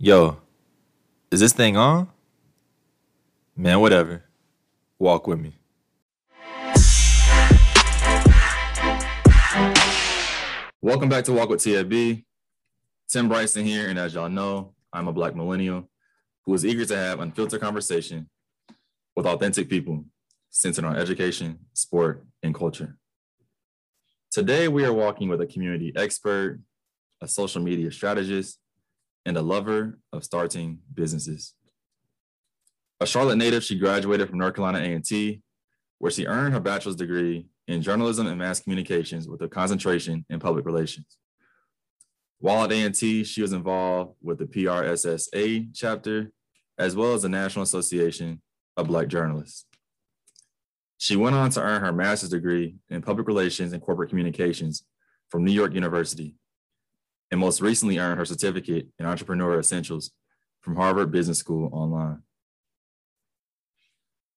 Yo, is this thing on? Man, whatever. Walk with me. Welcome back to Walk with TFB. Tim Bryson here, and as y'all know, I'm a black millennial who is eager to have unfiltered conversation with authentic people centered on education, sport, and culture. Today, we are walking with a community expert, a social media strategist, and a lover of starting businesses. A Charlotte native, she graduated from North Carolina A&T, where she earned her bachelor's degree in journalism and mass communications with a concentration in public relations. While at A&T, she was involved with the PRSSA chapter, as well as the National Association of Black Journalists. She went on to earn her master's degree in public relations and corporate communications from New York University, and most recently earned her certificate in entrepreneur essentials from Harvard Business School online.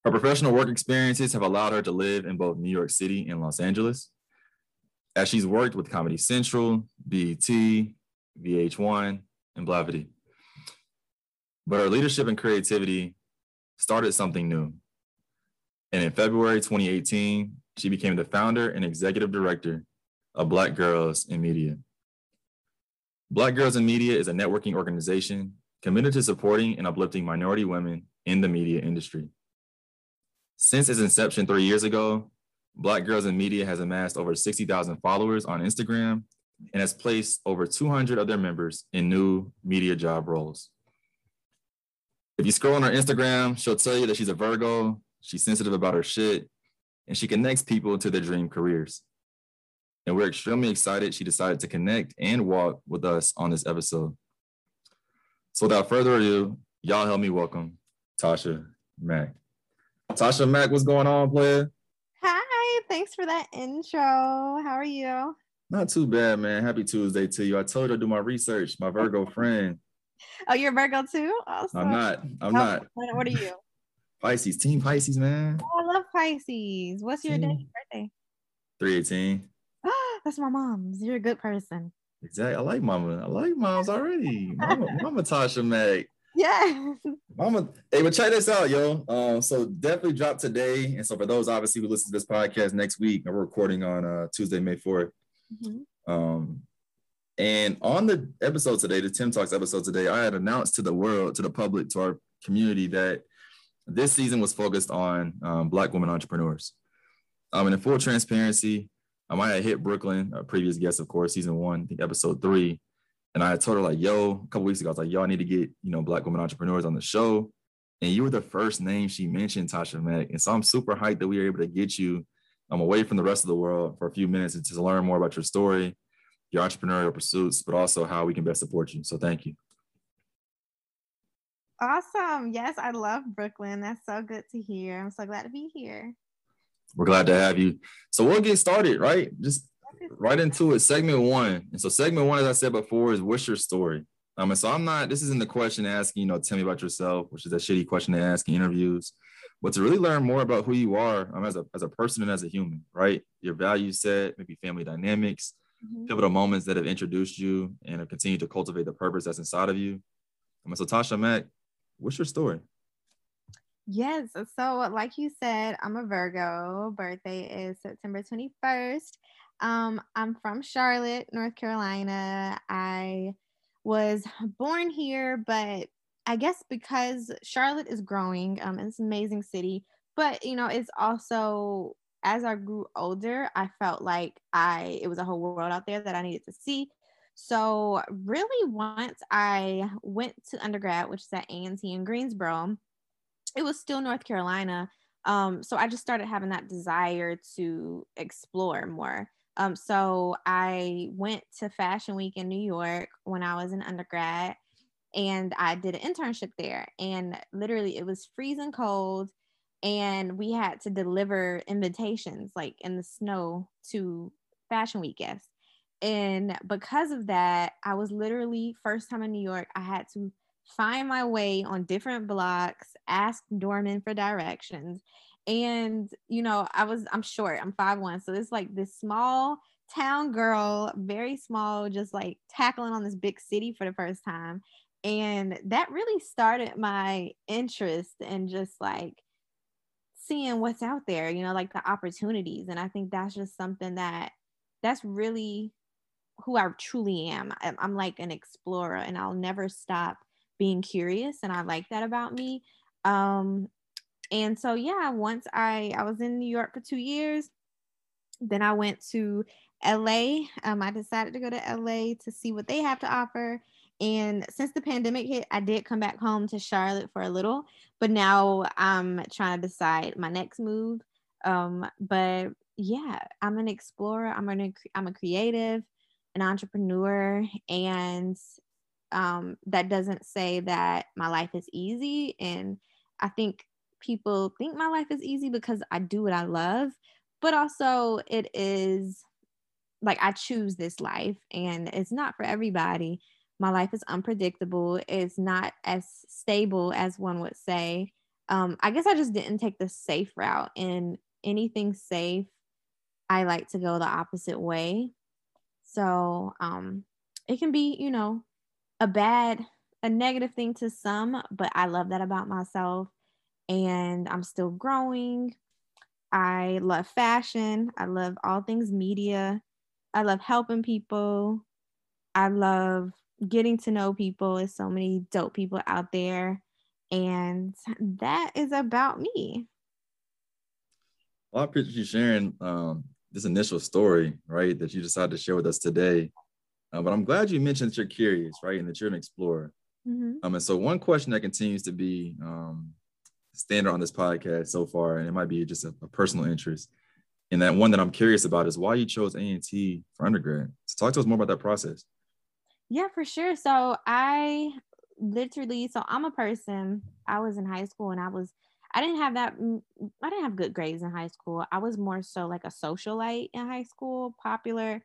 Her professional work experiences have allowed her to live in both New York City and Los Angeles, as she's worked with Comedy Central, BET, VH1, and Blavity. But her leadership and creativity started something new. And in February 2018, she became the founder and executive director of Black Girls in Media. Black Girls in Media is a networking organization committed to supporting and uplifting minority women in the media industry. Since its inception three years ago, Black Girls in Media has amassed over 60,000 followers on Instagram and has placed over 200 of their members in new media job roles. If you scroll on her Instagram, she'll tell you that she's a Virgo, she's sensitive about her shit, and she connects people to their dream careers and we're extremely excited she decided to connect and walk with us on this episode. So without further ado, y'all help me welcome Tasha Mack. Tasha Mack, what's going on, player? Hi, thanks for that intro. How are you? Not too bad, man. Happy Tuesday to you. I told you to do my research, my Virgo friend. Oh, you're Virgo too? Awesome. I'm not. I'm oh, not. What are you? Pisces, team Pisces, man. Oh, I love Pisces. What's your day, birthday? 318. That's my mom's. You're a good person. Exactly. I like mama. I like moms already. Mama, mama Tasha Mack. Yeah. Mama, hey, but check this out, yo. Um, so definitely drop today. And so for those obviously who listen to this podcast next week, we're recording on uh Tuesday, May 4th. Mm-hmm. Um, and on the episode today, the Tim Talks episode today, I had announced to the world, to the public, to our community that this season was focused on um, Black women entrepreneurs. Um, and in full transparency, I had hit Brooklyn, a previous guest, of course, season one, I think episode three. And I told her, like, yo, a couple weeks ago, I was like, yo, I need to get, you know, black women entrepreneurs on the show. And you were the first name she mentioned, Tasha Mack. And so I'm super hyped that we were able to get you um, away from the rest of the world for a few minutes to learn more about your story, your entrepreneurial pursuits, but also how we can best support you. So thank you. Awesome. Yes, I love Brooklyn. That's so good to hear. I'm so glad to be here. We're glad to have you. So we'll get started, right? Just right into it. Segment one. And so segment one, as I said before, is what's your story? Um, and so I'm not, this isn't the question asking, you know, tell me about yourself, which is a shitty question to ask in interviews, but to really learn more about who you are um, as a as a person and as a human, right? Your value set, maybe family dynamics, mm-hmm. pivotal moments that have introduced you and have continued to cultivate the purpose that's inside of you. Um, so Tasha Mack, what's your story? Yes. So, like you said, I'm a Virgo. Birthday is September 21st. Um, I'm from Charlotte, North Carolina. I was born here, but I guess because Charlotte is growing, um, it's an amazing city. But you know, it's also as I grew older, I felt like I it was a whole world out there that I needed to see. So really, once I went to undergrad, which is at A&T in Greensboro, it was still North Carolina. Um, so I just started having that desire to explore more. Um, so I went to Fashion Week in New York when I was an undergrad and I did an internship there. And literally, it was freezing cold, and we had to deliver invitations like in the snow to Fashion Week guests. And because of that, I was literally first time in New York, I had to find my way on different blocks, ask doormen for directions. And, you know, I was, I'm short, I'm five one, So it's like this small town girl, very small, just like tackling on this big city for the first time. and that really started my interest in just like seeing what's out there, you know, like the opportunities. And I think that's just something that that's really who I truly am. I'm, I'm like an explorer and I'll never stop being curious. And I like that about me. Um, and so, yeah, once I, I was in New York for two years, then I went to LA. Um, I decided to go to LA to see what they have to offer. And since the pandemic hit, I did come back home to Charlotte for a little, but now I'm trying to decide my next move. Um, but yeah, I'm an explorer. I'm an I'm a creative, an entrepreneur, and um, that doesn't say that my life is easy. And I think people think my life is easy because I do what I love, but also it is like I choose this life, and it's not for everybody my life is unpredictable. It's not as stable as one would say. Um, I guess I just didn't take the safe route. And anything safe, I like to go the opposite way. So um, it can be, you know, a bad, a negative thing to some, but I love that about myself. And I'm still growing. I love fashion. I love all things media. I love helping people. I love getting to know people. There's so many dope people out there. And that is about me. Well, I appreciate you sharing um, this initial story, right, that you decided to share with us today. Uh, but I'm glad you mentioned that you're curious, right, and that you're an explorer. Mm-hmm. Um, and so one question that continues to be um, standard on this podcast so far, and it might be just a, a, personal interest, and that one that I'm curious about is why you chose A&T for undergrad. So talk to us more about that process. Yeah, for sure. So I literally, so I'm a person, I was in high school and I was, I didn't have that, I didn't have good grades in high school. I was more so like a socialite in high school, popular.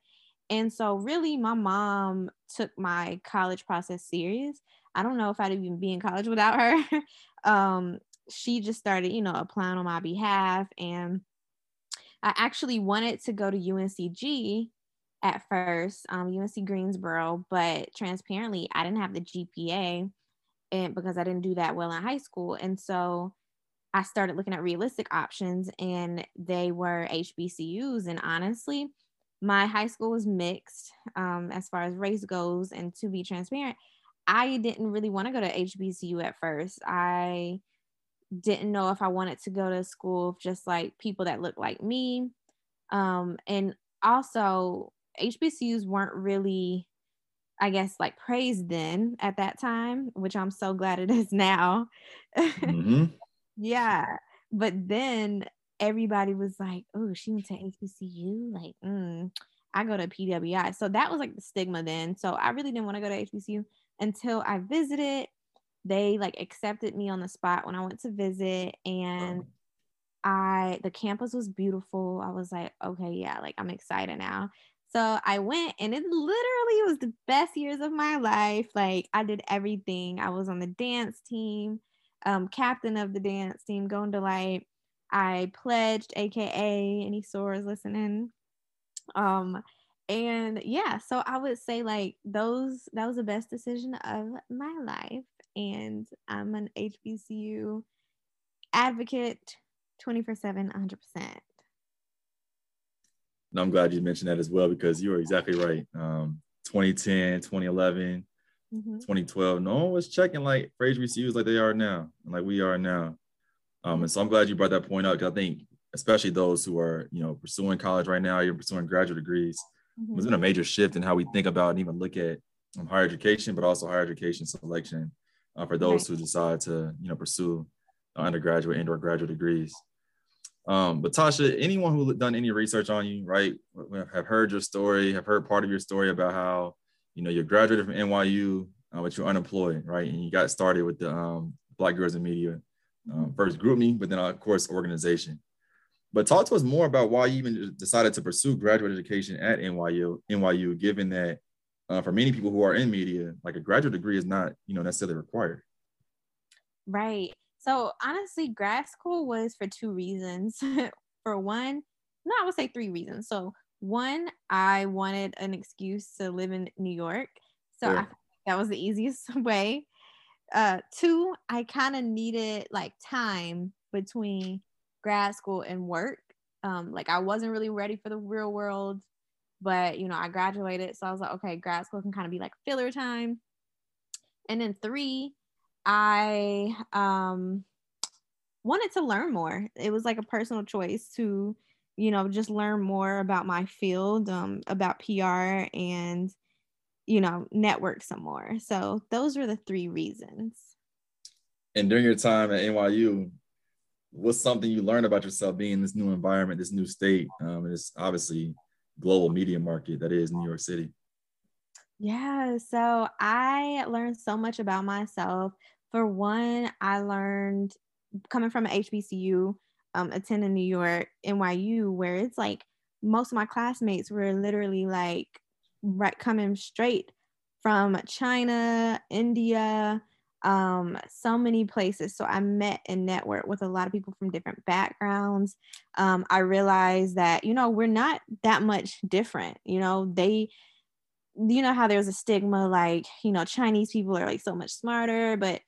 And so, really, my mom took my college process serious. I don't know if I'd even be in college without her. um, she just started, you know, applying on my behalf. And I actually wanted to go to UNCG at first, um, UNC Greensboro, but transparently, I didn't have the GPA, and because I didn't do that well in high school, and so I started looking at realistic options, and they were HBCUs. And honestly, my high school was mixed um, as far as race goes, and to be transparent, I didn't really want to go to HBCU at first. I didn't know if I wanted to go to school of just like people that look like me. Um, and also HBCUs weren't really, I guess, like praised then at that time, which I'm so glad it is now. Mm-hmm. yeah. But then everybody was like, oh, she went to HBCU. Like, mm, I go to PWI. So that was like the stigma then. So I really didn't want to go to HBCU until I visited. They like accepted me on the spot when I went to visit and I the campus was beautiful. I was like, okay, yeah, like I'm excited now. So I went and it literally was the best years of my life. Like I did everything. I was on the dance team, um, captain of the dance team, going to Delight. I pledged, aka any sorors listening. Um, and yeah, so I would say like those that was the best decision of my life. And I'm an HBCU advocate 24 7, 100%. And I'm glad you mentioned that as well because you were exactly right. Um, 2010, 2011, mm-hmm. 2012, no one was checking like for HBCUs like they are now, like we are now. Um, and so I'm glad you brought that point up because I think, especially those who are, you know, pursuing college right now, you're pursuing graduate degrees. Mm-hmm. There's been a major shift in how we think about and even look at um, higher education, but also higher education selection uh, for those right. who decide to, you know, pursue undergraduate and or graduate degrees. Um, but Tasha, anyone who done any research on you, right, have heard your story, have heard part of your story about how, you know, you graduated from NYU, uh, but you're unemployed, right, and you got started with the um, Black Girls in Media, um, first GroupMe, but then of course organization. But talk to us more about why you even decided to pursue graduate education at NYU. NYU, given that uh, for many people who are in media, like a graduate degree is not, you know, necessarily required. Right. So honestly, grad school was for two reasons. for one, no, I would say three reasons. So one, I wanted an excuse to live in New York. So I, that was the easiest way. Uh, two, I kind of needed like time between grad school and work. Um, like I wasn't really ready for the real world, but you know, I graduated, so I was like, okay, grad school can kind of be like filler time. And then three, I um wanted to learn more. It was like a personal choice to, you know, just learn more about my field, um, about PR and, you know, network some more. So those were the three reasons. And during your time at NYU, what's something you learned about yourself being in this new environment, this new state, um, and this obviously global media market that is New York City? Yeah, so I learned so much about myself. For one, I learned coming from an HBCU, um, attending New York, NYU, where it's like most of my classmates were literally like right coming straight from China, India, um, so many places. So I met and networked with a lot of people from different backgrounds. Um, I realized that, you know, we're not that much different. You know, they, you know, how there's a stigma like, you know, Chinese people are like so much smarter, but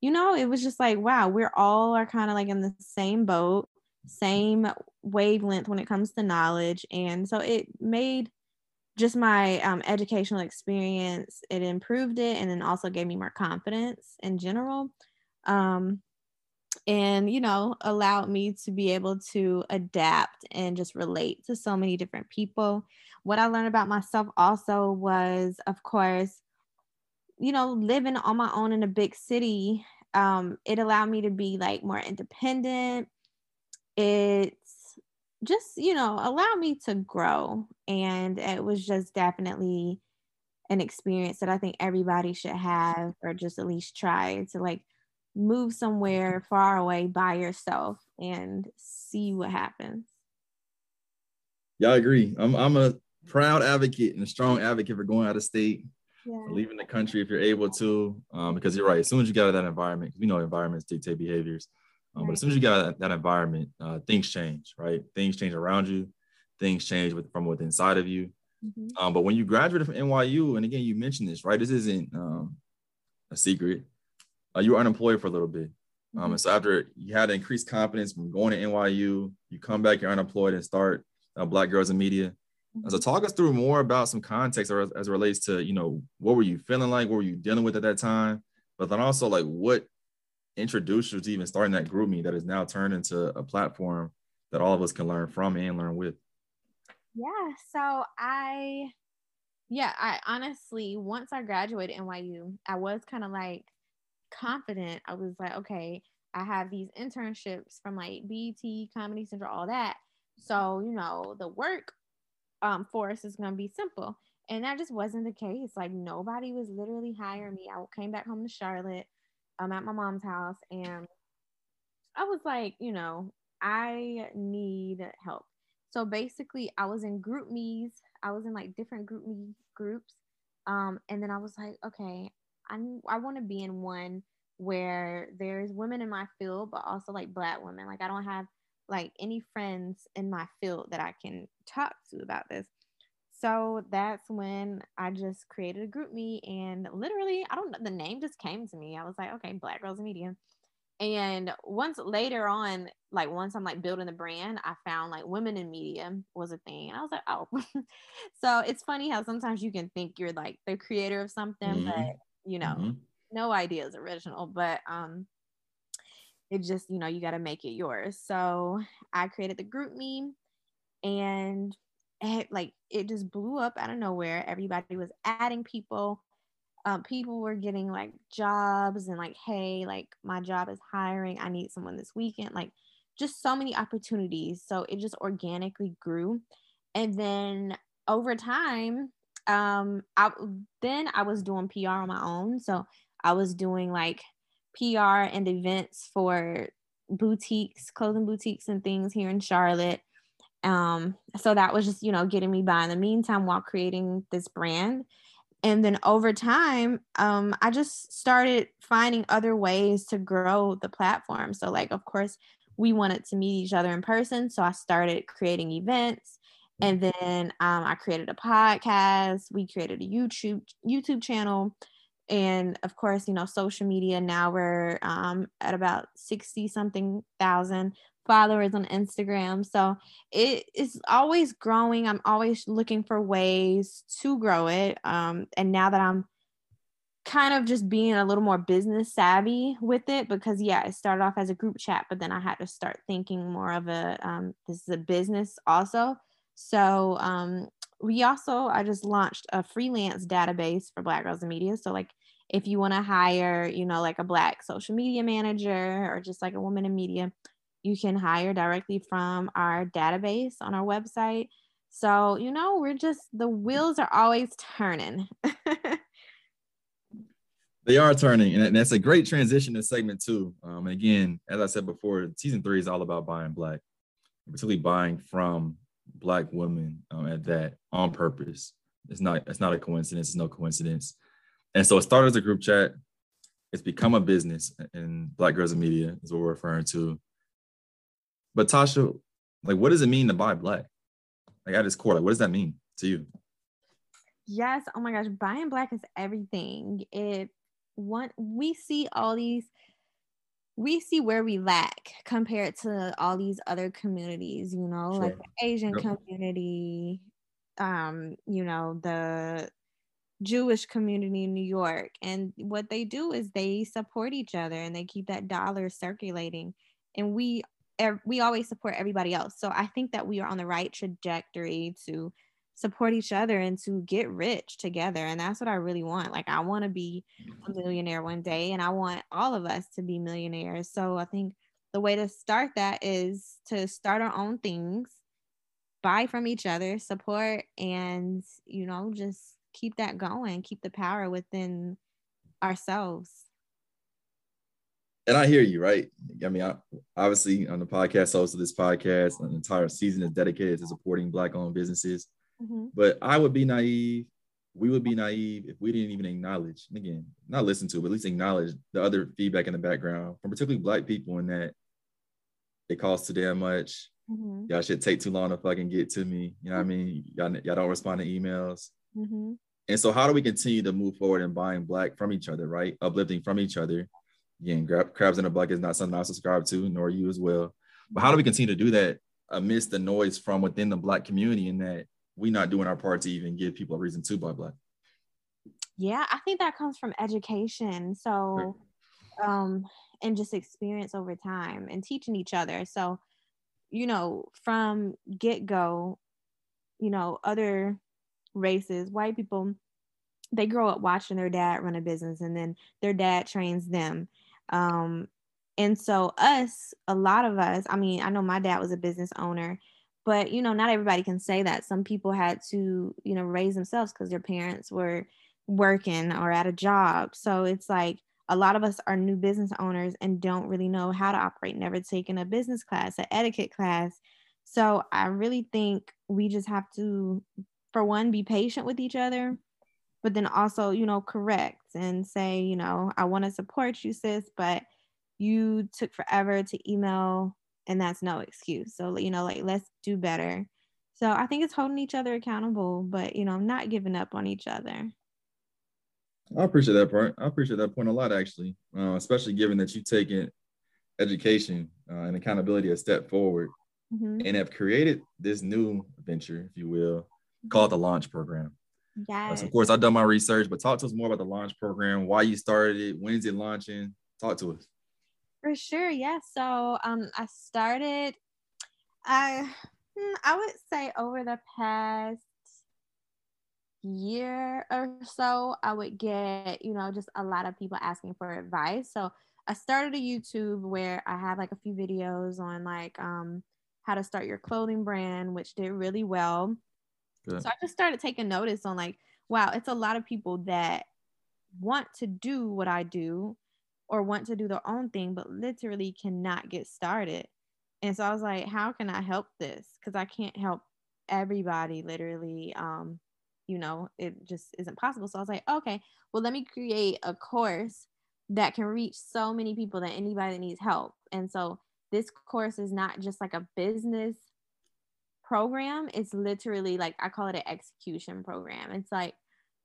you know, it was just like, wow, we're all are kind of like in the same boat, same wavelength when it comes to knowledge. And so it made just my um, educational experience, it improved it and then also gave me more confidence in general. Um, and, you know, allowed me to be able to adapt and just relate to so many different people. What I learned about myself also was, of course, you know, living on my own in a big city, um, it allowed me to be like more independent. It's just, you know, allow me to grow. And it was just definitely an experience that I think everybody should have, or just at least try to like move somewhere far away by yourself and see what happens. Yeah, I agree. I'm I'm a proud advocate and a strong advocate for going out of state yeah. leaving the country if you're able to, um, because you're right. As soon as you get out of that environment, we know environments dictate behaviors, um, right. but as soon as you get out of that, that environment, uh, things change, right? Things change around you, things change with, from within inside of you. Mm-hmm. Um, but when you graduated from NYU, and again, you mentioned this, right? This isn't um, a secret. Uh, you were unemployed for a little bit. Um, mm-hmm. and so after you had increased confidence from going to NYU, you come back, you're unemployed and start uh, Black Girls in Media. So talk us through more about some context as, as it relates to, you know, what were you feeling like? What were you dealing with at that time? But then also like what introduced you to even starting that GroupMe that is now turned into a platform that all of us can learn from and learn with? Yeah. So I, yeah, I honestly, once I graduated NYU, I was kind of like confident. I was like, okay, I have these internships from like BET, Comedy Central, all that. So, you know, the work um, force is going to be simple. And that just wasn't the case. Like nobody was literally hiring me. I came back home to Charlotte. I'm at my mom's house and I was like, you know, I need help. So basically, I was in GroupMes. I was in like different GroupMe groups. Um, and then I was like, okay, I, I want to be in one where there's women in my field, but also like black women. Like I don't have like any friends in my field that I can talk to about this. So that's when I just created a GroupMe and literally, I don't know, the name just came to me. I was like, okay, Black Girls in Media. And once later on, like once I'm like building the brand, I found like women in media was a thing. And I was like, oh. so it's funny how sometimes you can think you're like the creator of something, mm-hmm. but you know, mm-hmm. no idea is original. But um it just you know you got to make it yours so i created the GroupMe and it, like it just blew up out of nowhere. Everybody was adding people. Um, people were getting like jobs and like hey like my job is hiring. I need someone this weekend. Like just so many opportunities. So it just organically grew. And then over time um i then i was doing pr on my own. So i was doing like PR and events for boutiques, clothing boutiques and things here in Charlotte. Um, so that was just, you know, getting me by in the meantime while creating this brand. And then over time, um, I just started finding other ways to grow the platform. So, like, of course, we wanted to meet each other in person. So I started creating events. And then um, I created a podcast. We created a YouTube YouTube channel and of course, you know, social media now we're um, at about 60 something thousand followers on Instagram. So it is always growing. I'm always looking for ways to grow it. Um, and now that I'm kind of just being a little more business savvy with it, because yeah, it started off as a group chat, but then I had to start thinking more of a um, this is a business also. So um, we also I just launched a freelance database for Black Girls in Media. So like if you want to hire, you know, like a black social media manager or just like a woman in media, you can hire directly from our database on our website. So, you know, we're just the wheels are always turning. they are turning, and that's a great transition to segment two. Um, and again, as I said before, season three is all about buying black, particularly buying from black women um, at that on purpose. It's not it's not a coincidence. It's no coincidence. And so it started as a group chat. It's become a business, and Black Girls in Media is what we're referring to. But Tasha, like, what does it mean to buy black? Like at its core, like, what does that mean to you? Yes. Oh my gosh, buying black is everything. It one we see all these we see where we lack compared to all these other communities, you know, sure. like the Asian yep. community, um, you know, the Jewish community in New York. And what they do is they support each other and they keep that dollar circulating. And we we always support everybody else. So I think that we are on the right trajectory to support each other and to get rich together. And that's what I really want. Like I want to be a millionaire one day and I want all of us to be millionaires. So I think the way to start that is to start our own things, buy from each other, support and, you know, just keep that going, keep the power within ourselves. And I hear you, right? I mean, I, obviously, on the podcast, host of this podcast, an entire season is dedicated to supporting Black-owned businesses. Mm-hmm. But I would be naive. We would be naive if we didn't even acknowledge, and again, not listen to, but at least acknowledge the other feedback in the background from particularly Black people in that it costs too damn much. Mm-hmm. Y'all should take too long to fucking get to me. You know what I mean? Y'all, y'all don't respond to emails. Mm-hmm. And so, how do we continue to move forward and buying black from each other, right? Uplifting from each other. Again, grab, crabs in a bucket is not something I subscribe to, nor you as well. But how do we continue to do that amidst the noise from within the black community and that we're not doing our part to even give people a reason to buy black? Yeah, I think that comes from education. So, um, and just experience over time and teaching each other. So, you know, from get go, you know, other races, white people, they grow up watching their dad run a business and then their dad trains them. Um, and so, us, a lot of us, I mean, I know my dad was a business owner, but you know, not everybody can say that. Some people had to, you know, raise themselves because their parents were working or at a job. So it's like a lot of us are new business owners and don't really know how to operate, never taken a business class, an etiquette class. So I really think we just have to for one, be patient with each other, but then also, you know, correct and say, you know, I want to support you, sis, but you took forever to email and that's no excuse. So, you know, like let's do better. So I think it's holding each other accountable, but you know, not giving up on each other. I appreciate that part. I appreciate that point a lot, actually, uh, especially given that you've taken education uh, and accountability a step forward mm-hmm. and have created this new venture, if you will, called the Launch Program. Yes. So of course, I've done my research, but talk to us more about the Launch Program, why you started it, when is it launching? Talk to us. For sure, yeah. So um, I started, I hmm, I would say over the past year or so, I would get you know just a lot of people asking for advice. So I started a YouTube where I have like a few videos on like um how to start your clothing brand, which did really well. So I just started taking notice on like, wow, it's a lot of people that want to do what I do or want to do their own thing, but literally cannot get started. And so I was like, how can I help this? Because I can't help everybody literally. Um, you know, it just isn't possible. So I was like, okay, well, let me create a course that can reach so many people that anybody that needs help. And so this course is not just like a business program it's literally like i call it an execution program it's like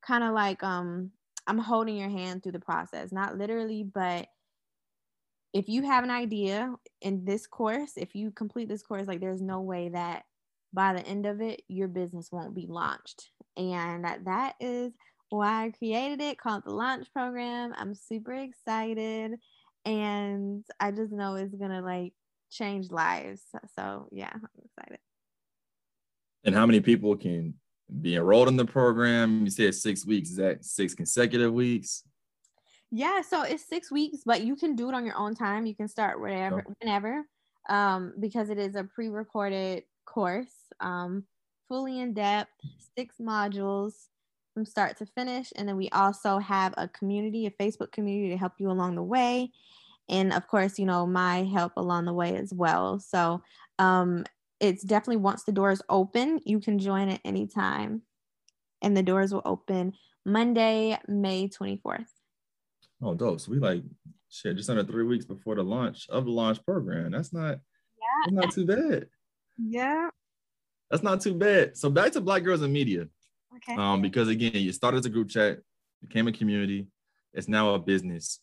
kind of like um I'm holding your hand through the process, not literally, but if you have an idea in this course, if you complete this course, like there's no way that by the end of it, your business won't be launched. And that is why I created it called the launch program. I'm super excited and I just know it's gonna like change lives. So yeah, I'm excited. And how many people can be enrolled in the program? You said six weeks. Is that six consecutive weeks? Yeah, so it's six weeks, but you can do it on your own time. You can start wherever, oh. whenever, um, because it is a pre-recorded course, um, fully in depth, six modules from start to finish, and then we also have a community, a Facebook community to help you along the way, and of course, you know my help along the way as well. So um, it's definitely once the doors open, you can join at any time, and the doors will open Monday, May twenty fourth. Oh, dope. So we like shit just under three weeks before the launch of the launch program. That's not yeah. That's not too bad. Yeah. That's not too bad. So back to Black Girls in Media. Okay. Um, because again, you started as a group chat, became a community, it's now a business.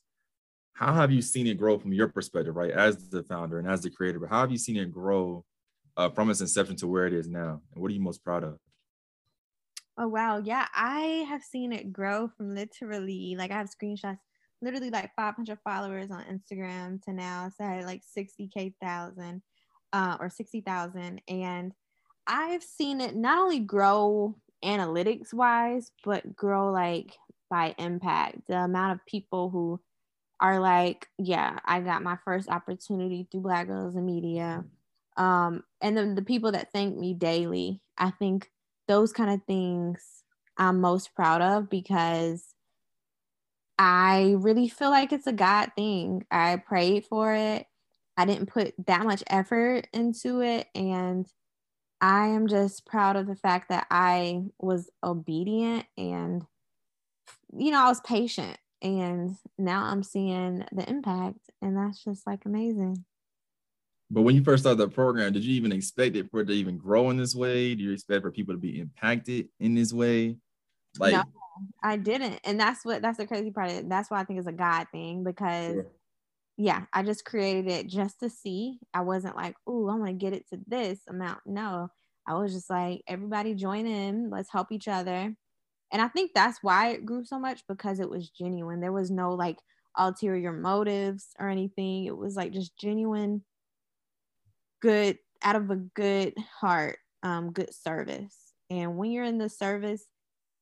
How have you seen it grow from your perspective, right? As the founder and as the creator, but how have you seen it grow uh, from its inception to where it is now? And what are you most proud of? Oh wow, yeah, I have seen it grow from literally like I have screenshots literally like 500 followers on Instagram to now so like 60k thousand uh, or 60,000 and I've seen it not only grow analytics wise but grow like by impact the amount of people who are like yeah I got my first opportunity through Black Girls in Media um, and then the people that thank me daily I think those kind of things I'm most proud of because I really feel like it's a God thing. I prayed for it. I didn't put that much effort into it. And I am just proud of the fact that I was obedient and, you know, I was patient. And now I'm seeing the impact. And that's just like amazing. But when you first started the program, did you even expect it for it to even grow in this way? Do you expect for people to be impacted in this way? Like, no I didn't. And that's what that's the crazy part. That's why I think it's a God thing because sure. yeah, I just created it just to see. I wasn't like, oh, I want to get it to this amount. No. I was just like, everybody join in, let's help each other. And I think that's why it grew so much because it was genuine. There was no like ulterior motives or anything. It was like just genuine, good, out of a good heart, um, good service. And when you're in the service,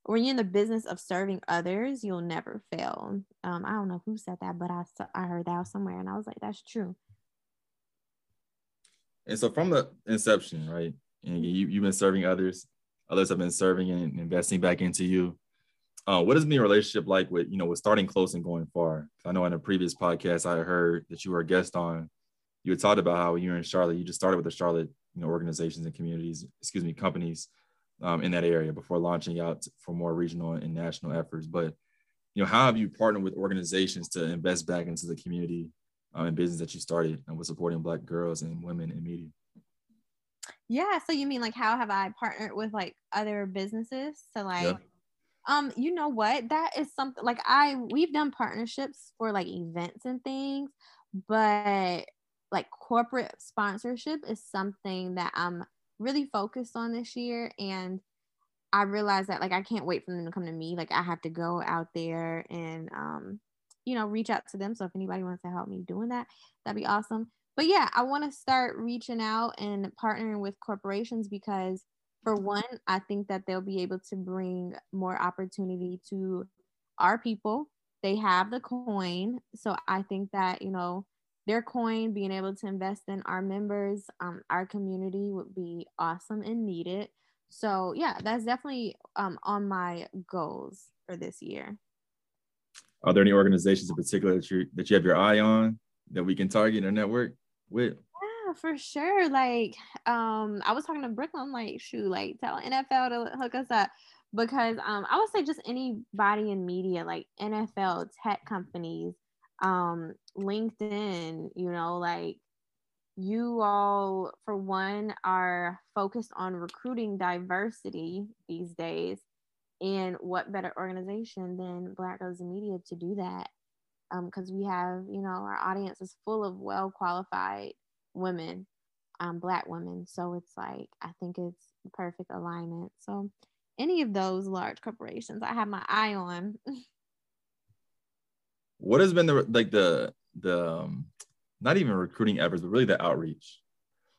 when you're in the business of serving others, you'll never fail. Um, I don't know who said that, but I I heard that somewhere, and I was like, that's true. And so, from the inception, right, and you you've been serving others, others have been serving and investing back into you. Uh, what has been your relationship like with you know with starting close and going far? I know in a previous podcast I heard that you were a guest on. You had talked about how you're in Charlotte. You just started with the Charlotte you know organizations and communities, excuse me, companies um, in that area before launching out for more regional and national efforts. But you know, how have you partnered with organizations to invest back into the community um, and business that you started and with supporting Black girls and women in media? Yeah, so you mean like how have I partnered with like other businesses to like yeah. um you know what that is something like I we've done partnerships for like events and things but like corporate sponsorship is something that I'm really focused on this year and I realized that like I can't wait for them to come to me. Like I have to go out there and um, you know, reach out to them. So if anybody wants to help me doing that, that'd be awesome. But yeah, I want to start reaching out and partnering with corporations because for one, I think that they'll be able to bring more opportunity to our people. They have the coin. So I think that, you know, their coin being able to invest in our members um, our community would be awesome and needed. So yeah that's definitely um, on my goals for this year. Are there any organizations in particular that you that you have your eye on that we can target or network with? Yeah for sure. Like um i was talking to brooklyn like shoot like tell nfl to hook us up. Because um i would say just anybody in media like nfl tech companies um linkedin you know like you all for one are focused on recruiting diversity these days And what better organization than Black Girls Media to do that? Because um, we have, you know, our audience is full of well qualified women, um, Black women. So it's like, I think it's perfect alignment. So any of those large corporations, I have my eye on. what has been the like the the um, not even recruiting efforts, but really the outreach?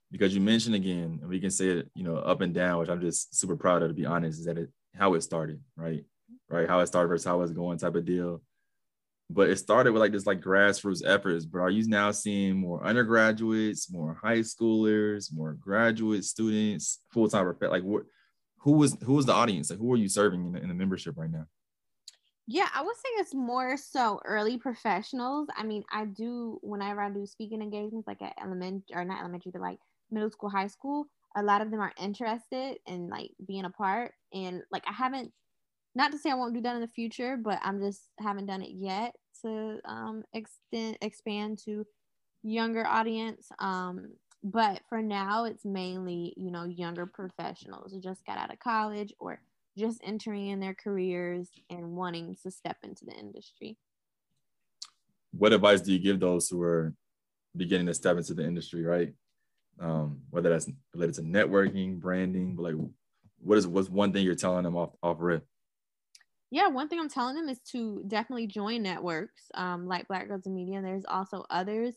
Because you mentioned again, and we can say it, you know, up and down, which I'm just super proud of to be honest, is that it how it started, right? Right, how it started versus how it's going type of deal. But it started with like this like grassroots efforts. But are you now seeing more undergraduates, more high schoolers, more graduate students, full time? Like what? Who was who was the audience? Like who are you serving in the, in the membership right now? Yeah, I would say it's more so early professionals. I mean, I do whenever I do speaking engagements, like at elementary or not elementary, but like middle school, high school, a lot of them are interested in like being a part. And like I haven't, not to say I won't do that in the future, but I'm just haven't done it yet to um extend expand to younger audience. Um, but for now, it's mainly you know younger professionals who just got out of college or just entering in their careers and wanting to step into the industry. What advice do you give those who are beginning to step into the industry, right? Um, whether that's related to networking, branding, but like what is what's one thing you're telling them off off rip? Yeah, one thing I'm telling them is to definitely join networks um, like Black Girls in Media. There's also others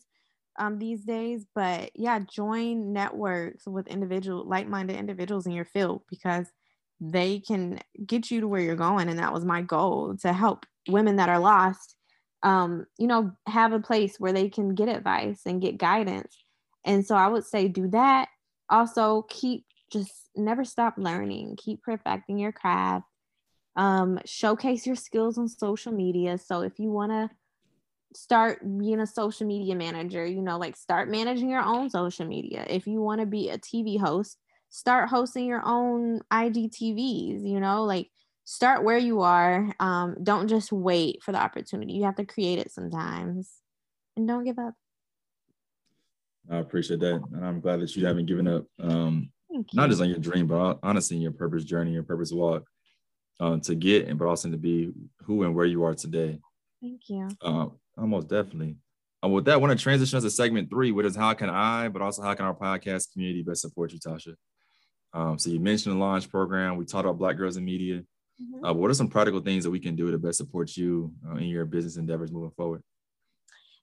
um, these days, but yeah, join networks with individual like-minded individuals in your field because they can get you to where you're going and that was my goal to help women that are lost um, you know have a place where they can get advice and get guidance. And so i would say do that. Also keep just never stop learning. Keep perfecting your craft. Um, showcase your skills on social media. So if you want to start being a social media manager you know like start managing your own social media. If you want to be a tv host start hosting your own IGTVs, you know, like start where you are. Um, don't just wait for the opportunity. You have to create it sometimes and don't give up. I appreciate that. And I'm glad that you haven't given up. Um, not just on your dream, but honestly, your purpose journey, your purpose walk uh, to get and but also to be who and where you are today. Thank you. Uh, almost definitely. Uh, with that, I want to transition us to segment three, which is how can I, but also how can our podcast community best support you, Tasha? Um, so you mentioned the launch program. We talked about Black Girls in Media. Mm-hmm. Uh, what are some practical things that we can do to best support you uh, in your business endeavors moving forward?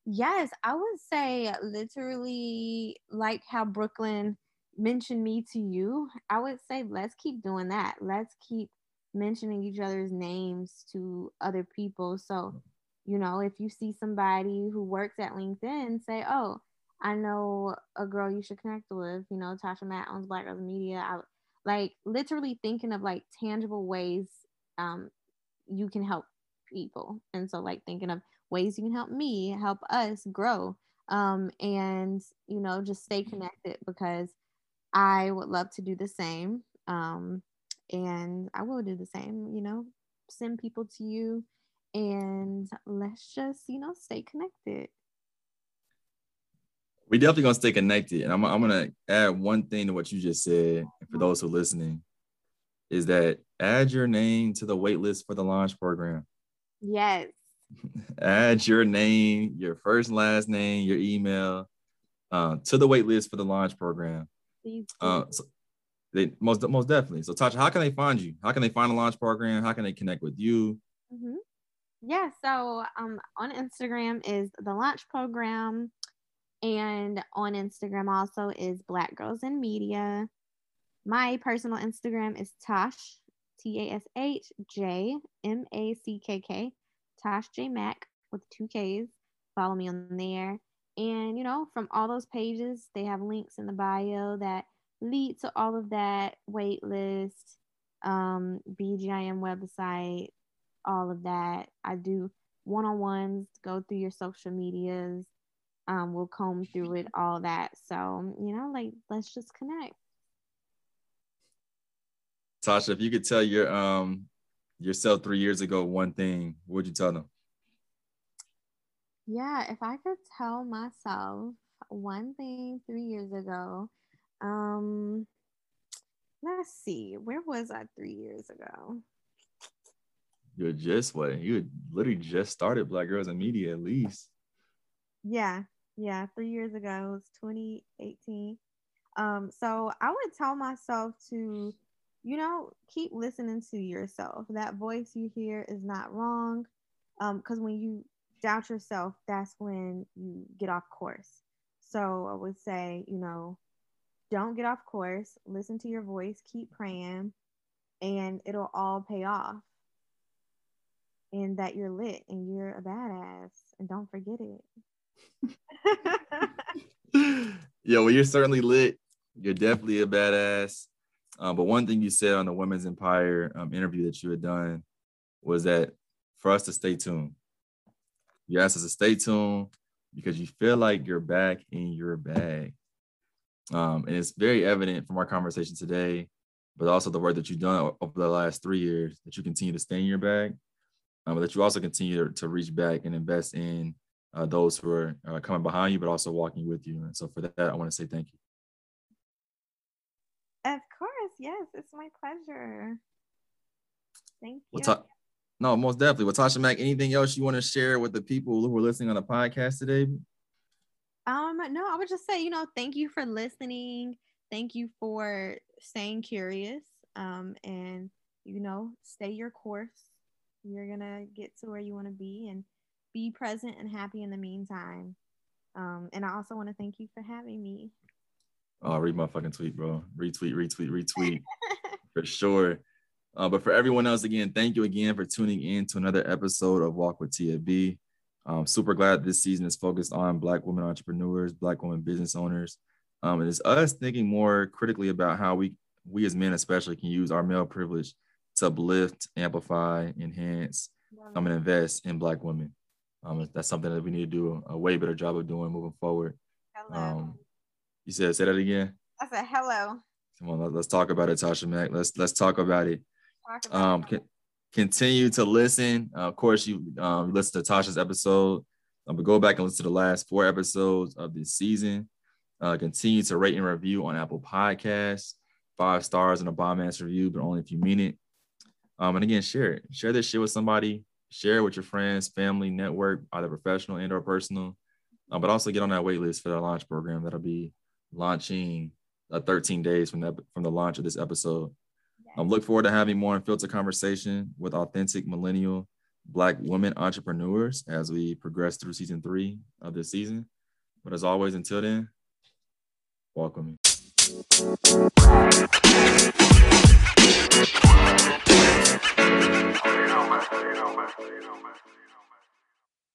Yes, I would say literally like how Brooklyn mentioned me to you. I would say let's keep doing that. Let's keep mentioning each other's names to other people. So, you know, if you see somebody who works at LinkedIn, say, oh, I know a girl you should connect with. You know, Tasha Mack owns Black Girls Media. I like literally thinking of like tangible ways um, you can help people, and so like thinking of ways you can help me, help us grow, um, and you know just stay connected because I would love to do the same, um, and I will do the same. You know, send people to you, and let's just you know stay connected we definitely gonna stay connected. And I'm, I'm gonna add one thing to what you just said. For those who are listening, is that add your name to the wait list for the launch program. Yes. add your name, your first and last name, your email uh, to the wait list for the launch program. Please uh, so they most most definitely. So Tasha, how can they find you? How can they find the launch program? How can they connect with you? Mm-hmm. Yeah, so um, on Instagram is the launch program. And on Instagram also is Black Girls in Media. My personal Instagram is Tosh, T A S H J M A C K K, Tosh J Mack with two Ks. Follow me on there. And, you know, from all those pages, they have links in the bio that lead to all of that wait list, um, BGIM website, all of that. I do one on ones, go through your social medias, um, we'll comb through it, all that. So, you know, like let's just connect. Tasha, if you could tell your um yourself three years ago one thing, what would you tell them? Yeah, if I could tell myself one thing three years ago, um, let's see, where was I three years ago? You're just what you had literally just started Black Girls in Media at least. Yeah, yeah, three years ago. It was 2018. Um, so I would tell myself to, you know, keep listening to yourself. That voice you hear is not wrong. Um, because when you doubt yourself, that's when you get off course. So I would say, you know, don't get off course. Listen to your voice, keep praying, and it'll all pay off. And that you're lit and you're a badass, and don't forget it. yeah, well, you're certainly lit. You're definitely a badass. Um, but one thing you said on the Women's Empire um, interview that you had done was that for us to stay tuned. You asked us to stay tuned because you feel like you're back in your bag. Um, and it's very evident from our conversation today, but also the work that you've done over the last three years that you continue to stay in your bag, um, but that you also continue to reach back and invest in uh, those who are uh, coming behind you, but also walking with you. And so for that, I want to say thank you. Of course, yes, it's my pleasure. Thank you. We'll talk. No, most definitely. Well, Tasha Mack, anything else you want to share with the people who are listening on the podcast today? Um, no, I would just say, you know, thank you for listening. Thank you for staying curious. Um, and you know, stay your course. You're gonna get to where you want to be and be present and happy in the meantime. Um, and I also want to thank you for having me. Oh, read my fucking tweet, bro. Retweet, retweet, retweet. for sure. Uh, but for everyone else, again, thank you again for tuning in to another episode of Walk with Tia B. I'm super glad this season is focused on Black women entrepreneurs, Black women business owners. Um, and it's us thinking more critically about how we, we as men especially, can use our male privilege to uplift, amplify, enhance, um, and invest in Black women. Um, that's something that we need to do a way better job of doing moving forward. Hello. Um, you said, say that again. I said hello. Come on, let's talk about it, Tasha Mack. Let's let's talk about it. Talk about um, continue to listen. Uh, of course, you um, listen to Tasha's episode, um, but go back and listen to the last four episodes of this season. Uh, continue to rate and review on Apple Podcasts, five stars and a bomb ass review, but only if you mean it. Um, and again, share it. Share this shit with somebody. Share it with your friends, family, network, either professional and or personal. Um, but also get on that wait list for the launch program that'll be launching uh, 13 days from that from the launch of this episode. I um, look forward to having more unfiltered conversation with authentic millennial Black women entrepreneurs as we progress through season three of this season. But as always, until then, welcome. You